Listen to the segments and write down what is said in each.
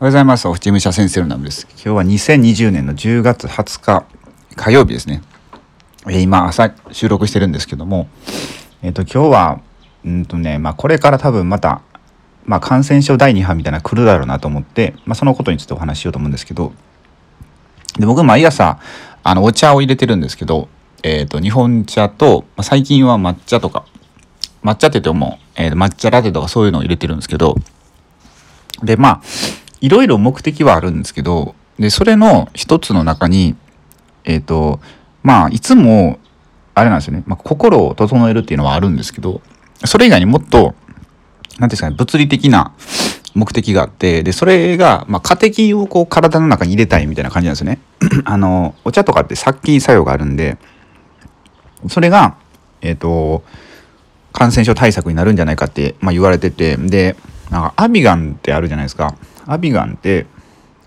おはようございます。オフチーム社先生のナムです。今日は2020年の10月20日火曜日ですね。えー今朝収録してるんですけども、えっ、と今日はうんとね、まあこれから多分またまあ感染症第2波みたいな来るだろうなと思って、まあそのことについてお話ししようと思うんですけど、で僕毎朝あのお茶を入れてるんですけど、えっ、と日本茶と、まあ、最近は抹茶とか抹茶って言っても、えー抹茶ラテとかそういうのを入れてるんですけど、でまあいろいろ目的はあるんですけどでそれの一つの中にえっ、とまあいつもあれなんですよね、まあ、心を整えるっていうのはあるんですけどそれ以外にもっと何ていうんですかね物理的な目的があってでそれが、まあ、カテキンをこう体の中に入れたいみたいな感じなんですね。あのお茶とかって殺菌作用があるんでそれがえっ、と感染症対策になるんじゃないかって、まあ、言われててでなんかアビガンってあるじゃないですか。アビガンって、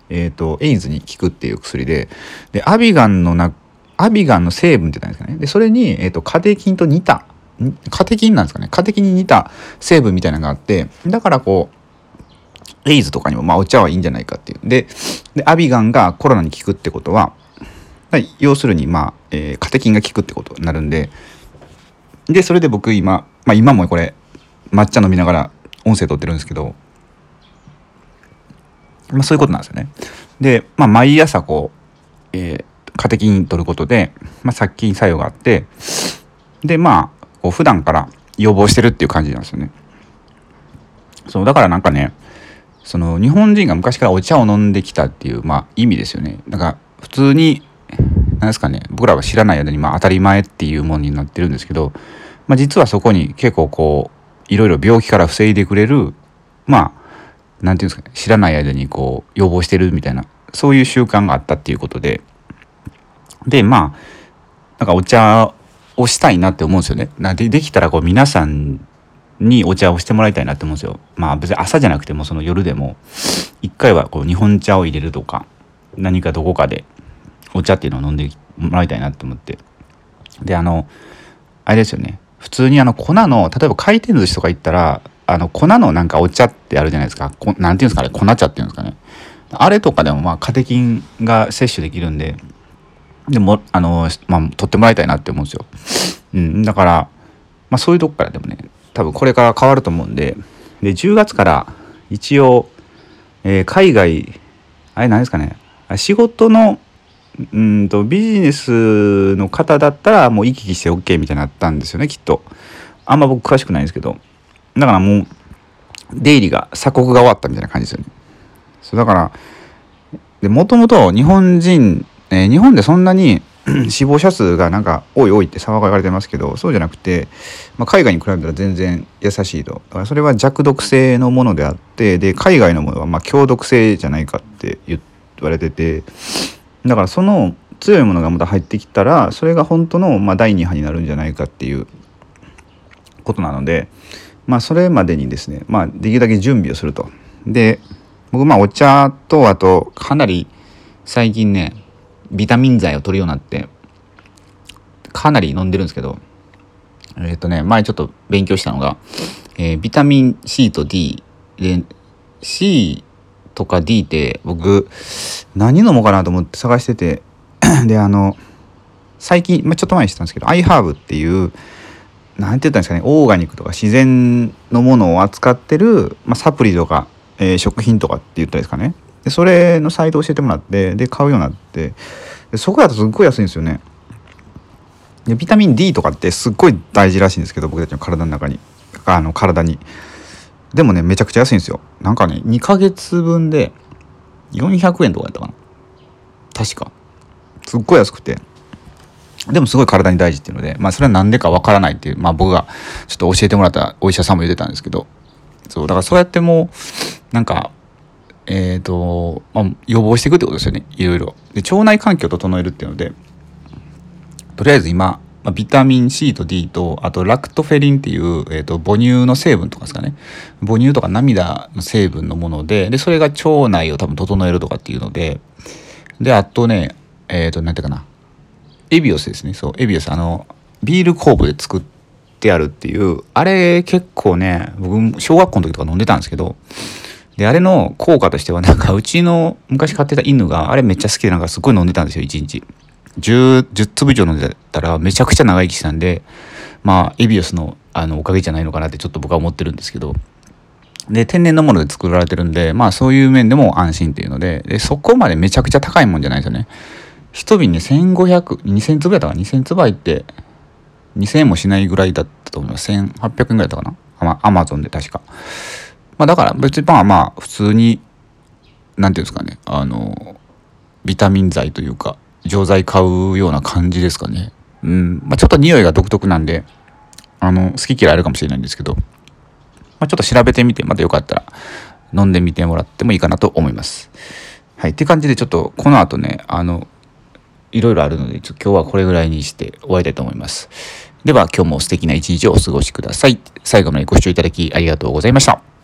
えー、とエイズに効くっていう薬ででアビガンのなアビガンの成分って言ったんですかね。でそれに、えー、とカテキンと似たカテキンなんですかね。カテキンに似た成分みたいなのがあってだからこうエイズとかにもまあお茶はいいんじゃないかっていう。ででアビガンがコロナに効くってことは要するにまあ、えーカテキンが効くってことになるんで。でそれで僕今、まあ、今もこれ抹茶飲みながら音声撮ってるんですけど、まあ、そういうことなんですよね。で、まあ、毎朝こう、えーカテキン取ることで、まあ、殺菌作用があってでまあこう普段から予防してるっていう感じなんですよね。そうだからなんかねその日本人が昔からお茶を飲んできたっていう、まあ、意味ですよね。だから普通になんですかね僕らは知らない間にまあ当たり前っていうものになってるんですけど、まあ、実はそこに結構こういろいろ病気から防いでくれるまあなんていうんですかね知らない間にこう予防してるみたいなそういう習慣があったっていうことででまあなんかお茶をしたいなって思うんですよね。なでできたらこう皆さんにお茶をしてもらいたいなって思うんですよ。まあ別に朝じゃなくてもその夜でも一回はこう日本茶を入れるとか何かどこかでお茶っていうのを飲んでもらいたいなって思ってであのあれですよね普通にあの粉の例えば回転寿司とか行ったらあの粉のなんかお茶ってあるじゃないですか。こなんていうんですかね。粉茶っていうんですかね。あれとかでもまあカテキンが摂取できるんで。でもあのまあ取ってもらいたいなって思うんですよ、うん、だからまあそういうとこからでもね多分これから変わると思うんで。で10月から一応、えー海外あれ何ですかね。仕事のうんとビジネスの方だったらもう行き来して OK みたいになったんですよねきっと。あんま僕詳しくないんですけど。だからもう出入りが鎖国が終わったみたいな感じですよね。そうだからもともと日本人、えー日本でそんなに死亡者数がなんか多い多いって騒がれてますけどそうじゃなくて、まあ、海外に比べたら全然優しいと。だからそれは弱毒性のものであってで海外のものはまあ強毒性じゃないかって言われててだからその強いものがまた入ってきたらそれが本当のまあ第2波になるんじゃないかっていうことなのでまあそれまでにですねまあできるだけ準備をすると。で僕まあお茶とあとかなり最近ねビタミン剤を取るようになってかなり飲んでるんですけどえっ、とね前ちょっと勉強したのが、えービタミン C と D で C とか D って僕何飲もうかなと思って探してて であの最近、まあ、ちょっと前にしてたんですけど iHerb っていうなんて言ったんですかねオーガニックとか自然のものを扱ってる、まあ、サプリとか、えー食品とかって言ったらですかね。でそれのサイト教えてもらってで買うようになってでそこだとすっごい安いんですよね。でビタミン D とかってすっごい大事らしいんですけど僕たちの体の中にあの体に。でもねめちゃくちゃ安いんですよ。なんかね2ヶ月分で400円とかやったかな。確か。すっごい安くて。でもすごい体に大事っていうのでまあそれは何でかわからないっていうまあ僕がちょっと教えてもらったお医者さんも言ってたんですけど。そうだからそうやってもうなんかえっ、と、まあ、予防していくってことですよね。いろいろ。で腸内環境を整えるっていうのでとりあえず今、まあ、ビタミン C と D とあとラクトフェリンっていう、えー、と母乳の成分とかですかね。母乳とか涙の成分のものででそれが腸内を多分整えるとかっていうのでであとねえっ、となんていうかな。エビオスですね。そうエビオス。あのビール酵母で作ってあるっていうあれ結構ね僕小学校の時とか飲んでたんですけどで、あれの効果としては、なんかうちの昔飼ってた犬があれめっちゃ好きでなんかすごい飲んでたんですよ、1日。10, 10粒以上飲んでたらめちゃくちゃ長生きしたんで、まあ、エビオスのあのおかげじゃないのかなってちょっと僕は思ってるんですけど、で、天然のもので作られてるんで、まあそういう面でも安心っていうので、で、そこまでめちゃくちゃ高いもんじゃないですよね。一瓶ね、1500、2000粒やったかな ?2000 粒入って、2000円もしないぐらいだったと思います。1800円ぐらいだったかな？アマゾンで確か。まあだから別にまあまあ普通に、なんていうんですかね、あの、ビタミン剤というか、錠剤買うような感じですかね。うん。まあちょっと匂いが独特なんで、あの、好き嫌いあるかもしれないんですけど、まあちょっと調べてみて、またよかったら飲んでみてもらってもいいかなと思います。はい。って感じでちょっとこの後ね、あの、いろいろあるので、今日はこれぐらいにして終わりたいと思います。では今日も素敵な一日をお過ごしください。最後までご視聴いただきありがとうございました。